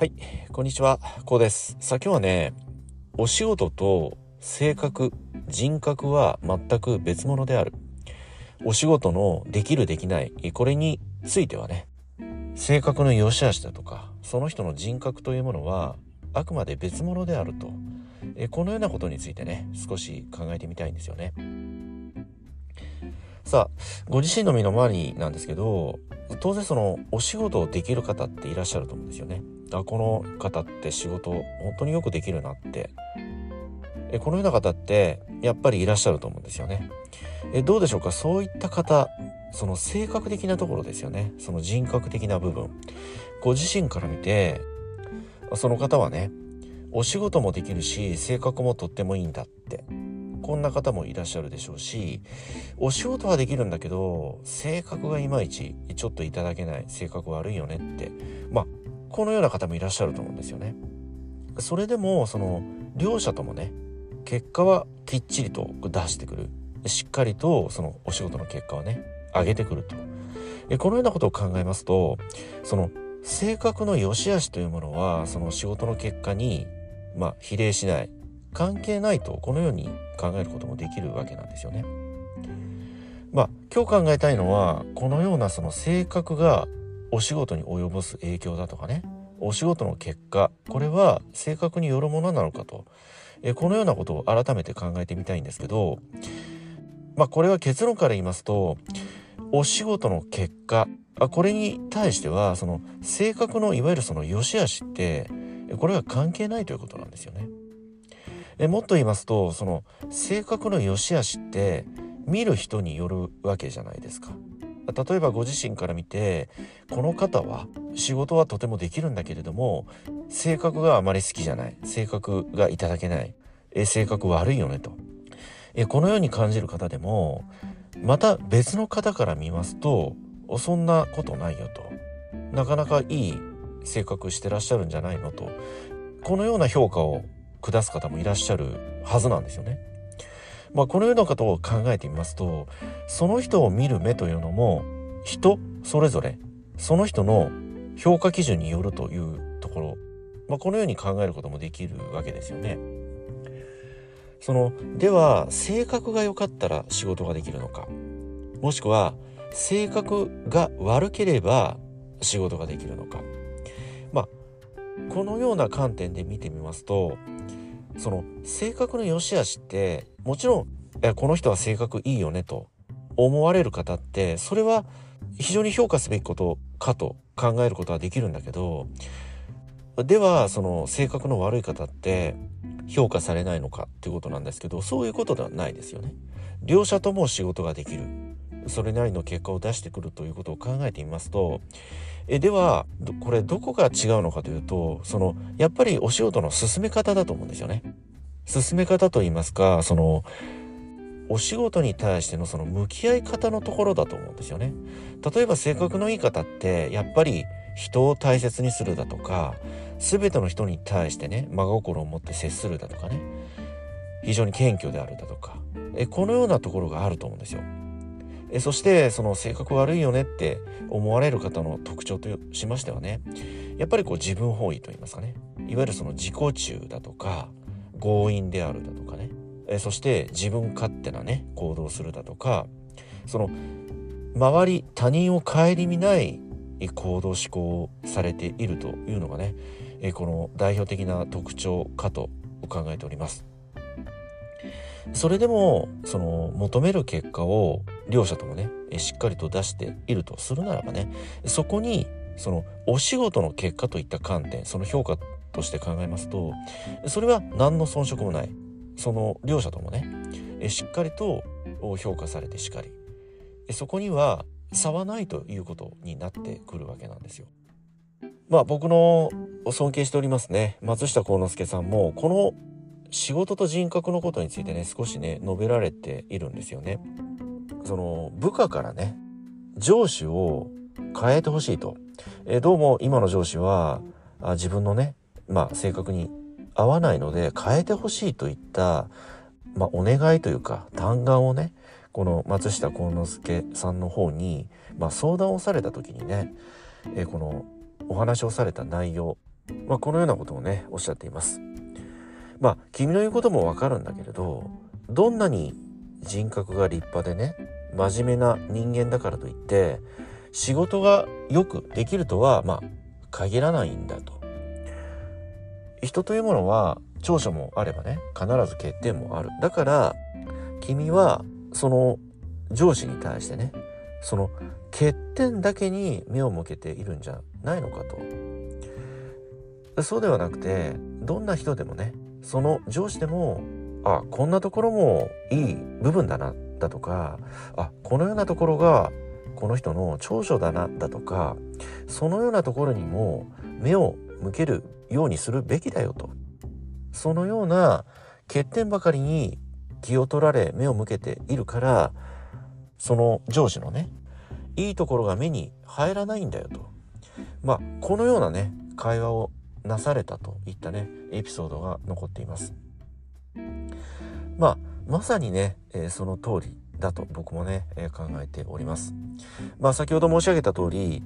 はい、こんにちは、こうです。さあ今日はね、お仕事と性格、人格は全く別物である。お仕事のできるできない、これについてはね、性格の良し悪しだとか、その人の人格というものはあくまで別物であると。えこのようなことについてね、少し考えてみたいんですよね。さあ、ご自身の身の回りなんですけど、当然そのお仕事をできる方っていらっしゃると思うんですよね。あこの方って仕事本当によくできるなって。えこのような方ってやっぱりいらっしゃると思うんですよね。えどうでしょうか？そういった方その性格的なところですよね。その人格的な部分。ご自身から見てその方はねお仕事もできるし性格もとってもいいんだって。こんな方もいらっしゃるでしょうしお仕事はできるんだけど性格がいまいちちょっといただけない性格悪いよねって。まあこのような方もいらっしゃると思うんですよね。それでもその両者ともね結果はきっちりと出してくるしっかりとそのお仕事の結果をね上げてくるとえこのようなことを考えますとその性格の良し悪しというものはその仕事の結果にまあ比例しない関係ないとこのように考えることもできるわけなんですよね。まあ今日考えたいのはこのようなその性格がお仕事に及ぼす影響だとかねお仕事の結果これは性格によるものなのかとえこのようなことを改めて考えてみたいんですけどまあこれは結論から言いますとお仕事の結果あこれに対してはその性格のいわゆるその良し悪しってこれは関係ないということなんですよね。えもっと言いますとその性格の良し悪しって見る人によるわけじゃないですか。例えばご自身から見てこの方は仕事はとてもできるんだけれども性格があまり好きじゃない。性格がいただけない。え性格悪いよねと。えこのように感じる方でもまた別の方から見ますとそんなことないよと。なかなかいい性格してらっしゃるんじゃないのと。このような評価を下す方もいらっしゃるはずなんですよね。まあ、このようなことを考えてみますとその人を見る目というのも人それぞれその人の評価基準によるというところ、まあ、このように考えることもできるわけですよね。そのでは性格が良かったら仕事ができるのか。もしくは性格が悪ければ仕事ができるのか。まあこのような観点で見てみますとその性格の良し悪しってもちろんこの人は性格いいよねと思われる方ってそれは非常に評価すべきことかと考えることはできるんだけどではその性格の悪い方って評価されないのかっていうことなんですけどそういうことではないですよね。両者とも仕事ができるそれなりの結果を出してくるということを考えてみますとえではこれどこが違うのかというとそのやっぱりお仕事の進め方だと思うんですよね。進め方といいますかそのお仕事に対してのその向き合い方のところだと思うんですよね。例えば性格のいい方ってやっぱり人を大切にするだとか全ての人に対してね真心を持って接するだとかね非常に謙虚であるだとかえこのようなところがあると思うんですよ。えそしてその性格悪いよねって思われる方の特徴としましてはねやっぱりこう自分本位といいますかねいわゆるその自己中だとか強引であるだとかねえそして自分勝手なね行動するだとかその周り他人を顧みない行動思考をされているというのがねえこの代表的な特徴かと考えております。それでもその求める結果を両者ともねしっかりと出しているとするならばねそこにそのお仕事の結果といった観点その評価として考えますとそれは何の遜色もないその両者ともねしっかりと評価されてしかりそこには差はないということになってくるわけなんですよ。まあ僕の尊敬しておりますね松下幸之助さんもこの仕事と人格のことについてね少しね述べられているんですよね。その部下からね上司を変えてほしいと、えー、どうも今の上司はあ自分のねまあ性格に合わないので変えてほしいといった、まあ、お願いというか嘆願をねこの松下幸之助さんの方に、まあ、相談をされた時にね、えー、このお話をされた内容まあ、このようなことをねおっしゃっています。まあ君の言うこともわかるんだけれどどんなに人格が立派でね真面目な人間だからといって仕事がよくできるとはまあ限らないんだと。人というものは長所もあればね必ず欠点もある。だから君はその上司に対してねその欠点だけに目を向けているんじゃないのかと。そうではなくてどんな人でもねその上司でもあこんなところもいい部分だなだとかあこのようなところがこの人の長所だなだとかそのようなところにも目を向けるようにするべきだよと。そのような欠点ばかりに気を取られ目を向けているからその上司のねいいところが目に入らないんだよと。まあこのようなね会話をなされたといったねエピソードが残っています。まあまさにね、えー、その通りだと僕もね、えー、考えております。まあ先ほど申し上げた通り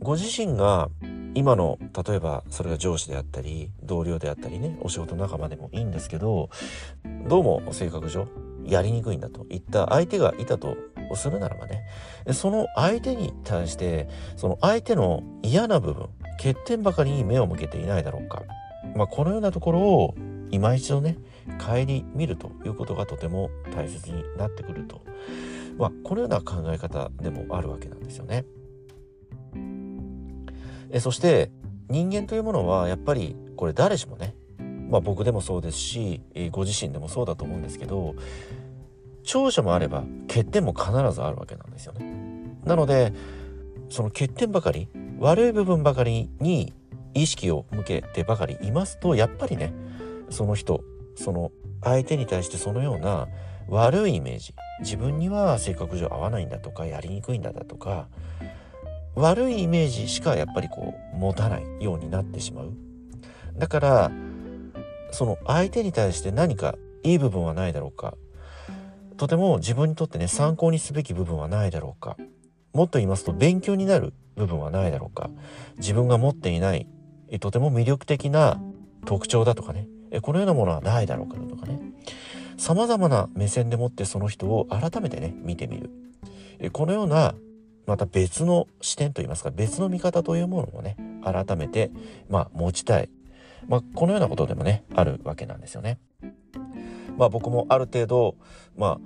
ご自身が今の例えばそれが上司であったり同僚であったりねお仕事仲間でもいいんですけどどうも性格上やりにくいんだといった相手がいたとするならばねその相手に対してその相手の嫌な部分欠点ばかりに目を向けていないだろうか、まあ、このようなところを今一度ね顧みるということがとても大切になってくると、まあ、このような考え方でもあるわけなんですよね。えそして人間というものはやっぱりこれ誰しもね、まあ、僕でもそうですし、ご自身でもそうだと思うんですけど長所もあれば欠点も必ずあるわけなんですよね。なのでその欠点ばかり悪い部分ばかりに意識を向けてばかりいますとやっぱりねその人その相手に対してそのような悪いイメージ。自分には性格上合わないんだとかやりにくいんだだとか悪いイメージしかやっぱりこう持たないようになってしまう。だからその相手に対して何かいい部分はないだろうか。とても自分にとってね参考にすべき部分はないだろうか。もっと言いますと勉強になる部分はないだろうか。自分が持っていないとても魅力的な特徴だとかね。このようなものはないだろうかとかね様々な目線でもってその人を改めてね見てみるこのようなまた別の視点といいますか別の見方というものもね改めてまあ持ちたい、まあ、このようなことでもねあるわけなんですよね。まあ僕もある程度まあ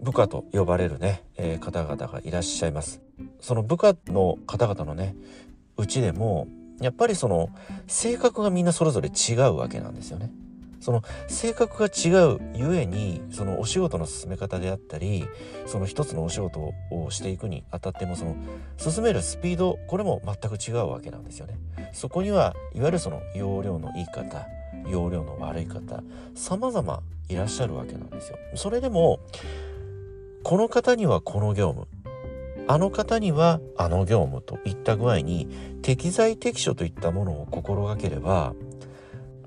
部下と呼ばれるね、えー、方々がいらっしゃいます。その部下の方々のねうちでもやっぱりその性格がみんなそれぞれ違うわけなんですよね。その性格が違うゆえにそのお仕事の進め方であったりその一つのお仕事をしていくにあたってもその進めるスピードこれも全く違うわけなんですよね。そこにはいわゆるその容量のいい方容量の悪い方様々いらっしゃるわけなんですよ。それでもこの方にはこの業務あの方にはあの業務といった具合に適材適所といったものを心がければ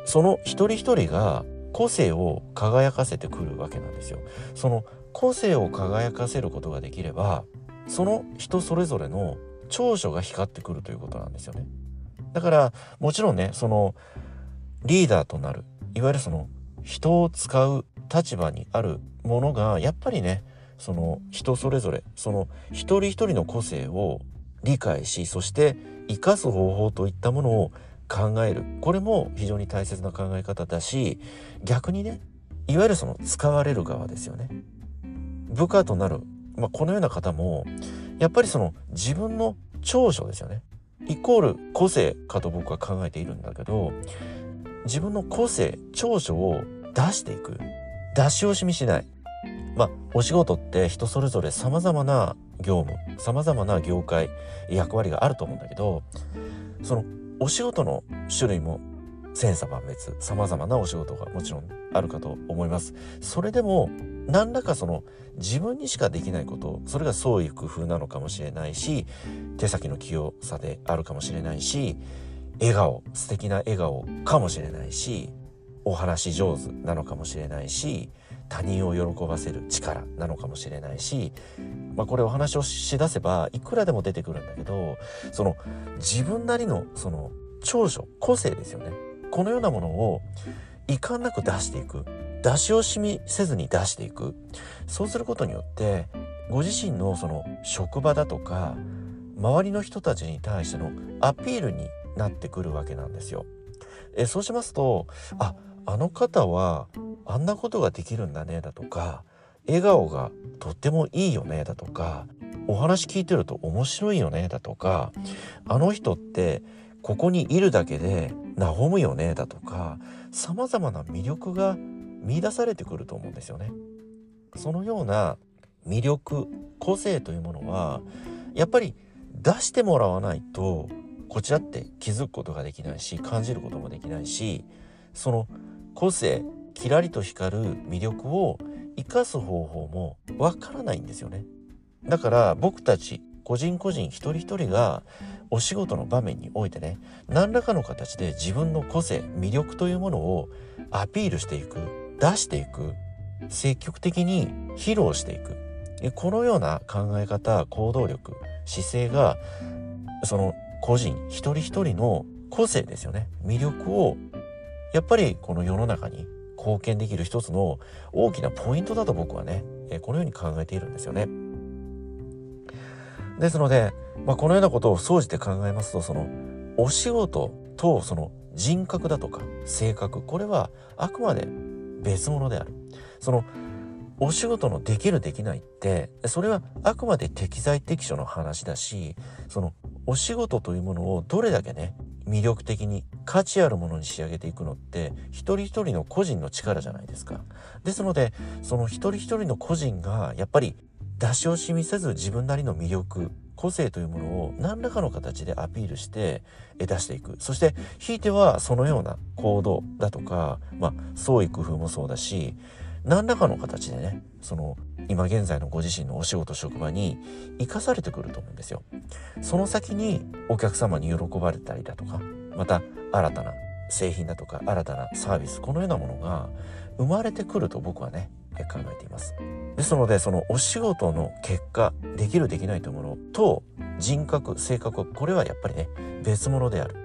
その一人一人が個性を輝かせてくるわけなんですよ。その個性を輝かせることができればその人それぞれの長所が光ってくるということなんですよね。だからもちろんねそのリーダーとなるいわゆるその人を使う立場にあるものがやっぱりねその人それぞれその一人一人の個性を理解しそして生かす方法といったものを考える。これも非常に大切な考え方だし逆にねいわゆるその使われる側ですよね。部下となる、まあ、このような方もやっぱりその自分の長所ですよね。イコール個性かと僕は考えているんだけど自分の個性長所を出していく。出し惜しみしない。まあお仕事って人それぞれ様々な業務様々な業界役割があると思うんだけどそのお仕事の種類も千差万別様々なお仕事がもちろんあるかと思います。それでも何らかその自分にしかできないことそれが創意工夫なのかもしれないし手先の器用さであるかもしれないし笑顔素敵な笑顔かもしれないしお話上手なのかもしれないし他人を喜ばせる力なのかもしれないし、まあ、これお話をしだせばいくらでも出てくるんだけどその自分なりのその長所個性ですよね。このようなものを遺憾なく出していく。出し惜しみせずに出していく。そうすることによってご自身のその職場だとか周りの人たちに対してのアピールになってくるわけなんですよ。えそうしますとああの方はあんなことができるんだねだとか笑顔がとってもいいよねだとかお話聞いてると面白いよねだとかあの人ってここにいるだけで和むよねだとか様々な魅力が見出されてくると思うんですよね。そのような魅力個性というものはやっぱり出してもらわないとこちらって気づくことができないし感じることもできないしその個性キラリと光る魅力を生かす方法もわからないんですよね。だから僕たち個人個人一人一人がお仕事の場面においてね何らかの形で自分の個性魅力というものをアピールしていく出していく積極的に披露していく。このような考え方行動力姿勢がその個人一人一人の個性ですよね。魅力をやっぱりこの世の中に貢献できる一つの大きなポイントだと僕はねこのように考えているんですよね。ですので、まあ、このようなことを総じて考えますとそのお仕事とその人格だとか性格これはあくまで別物である。そのお仕事のできるできないってそれはあくまで適材適所の話だしそのお仕事というものをどれだけね魅力的に価値あるものに仕上げていくのって一人一人の個人の力じゃないですか。ですのでその一人一人の個人がやっぱり出し惜しみせず自分なりの魅力個性というものを何らかの形でアピールして出していくそしてひいてはそのような行動だとかまあ創意工夫もそうだし何らかの形でねその今現在のご自身のお仕事職場に生かされてくると思うんですよ。その先にお客様に喜ばれたりだとかまた新たな製品だとか新たなサービスこのようなものが生まれてくると僕はね考えていますですのでそのお仕事の結果できるできないというものと人格性格これはやっぱりね別物である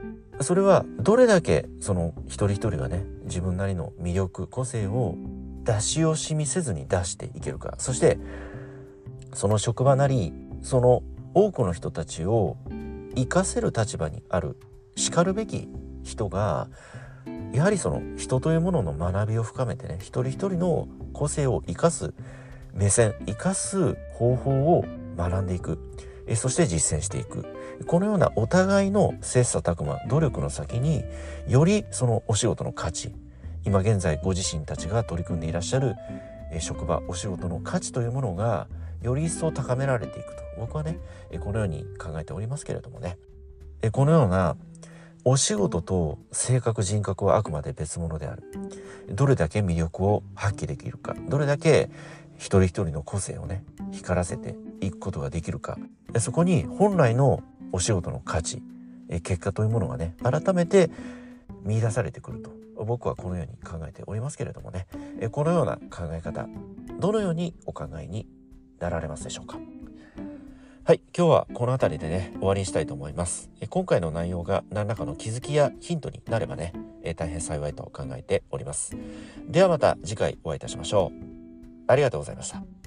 それはどれだけその一人一人がね自分なりの魅力個性を出し惜しみせずに出していけるかそしてその職場なりその多くの人たちを生かせる立場にあるしかるべき人がやはりその人というものの学びを深めてね一人一人の個性を生かす目線生かす方法を学んでいく。えそして実践していく。このようなお互いの切磋琢磨努力の先によりそのお仕事の価値今現在ご自身たちが取り組んでいらっしゃる職場お仕事の価値というものがより一層高められていくと。僕はねこのように考えておりますけれどもね。このようなお仕事と性格人格はあくまで別物である。どれだけ魅力を発揮できるか。どれだけ一人一人の個性をね光らせていくことができるか。そこに本来のお仕事の価値結果というものがね改めて見出されてくると。僕はこのように考えておりますけれどもね。このような考え方どのようにお考えになられますでしょうか？はい今日はこの辺りでね終わりにしたいと思います。今回の内容が何らかの気づきやヒントになればね大変幸いと考えております。ではまた次回お会いいたしましょう。ありがとうございました。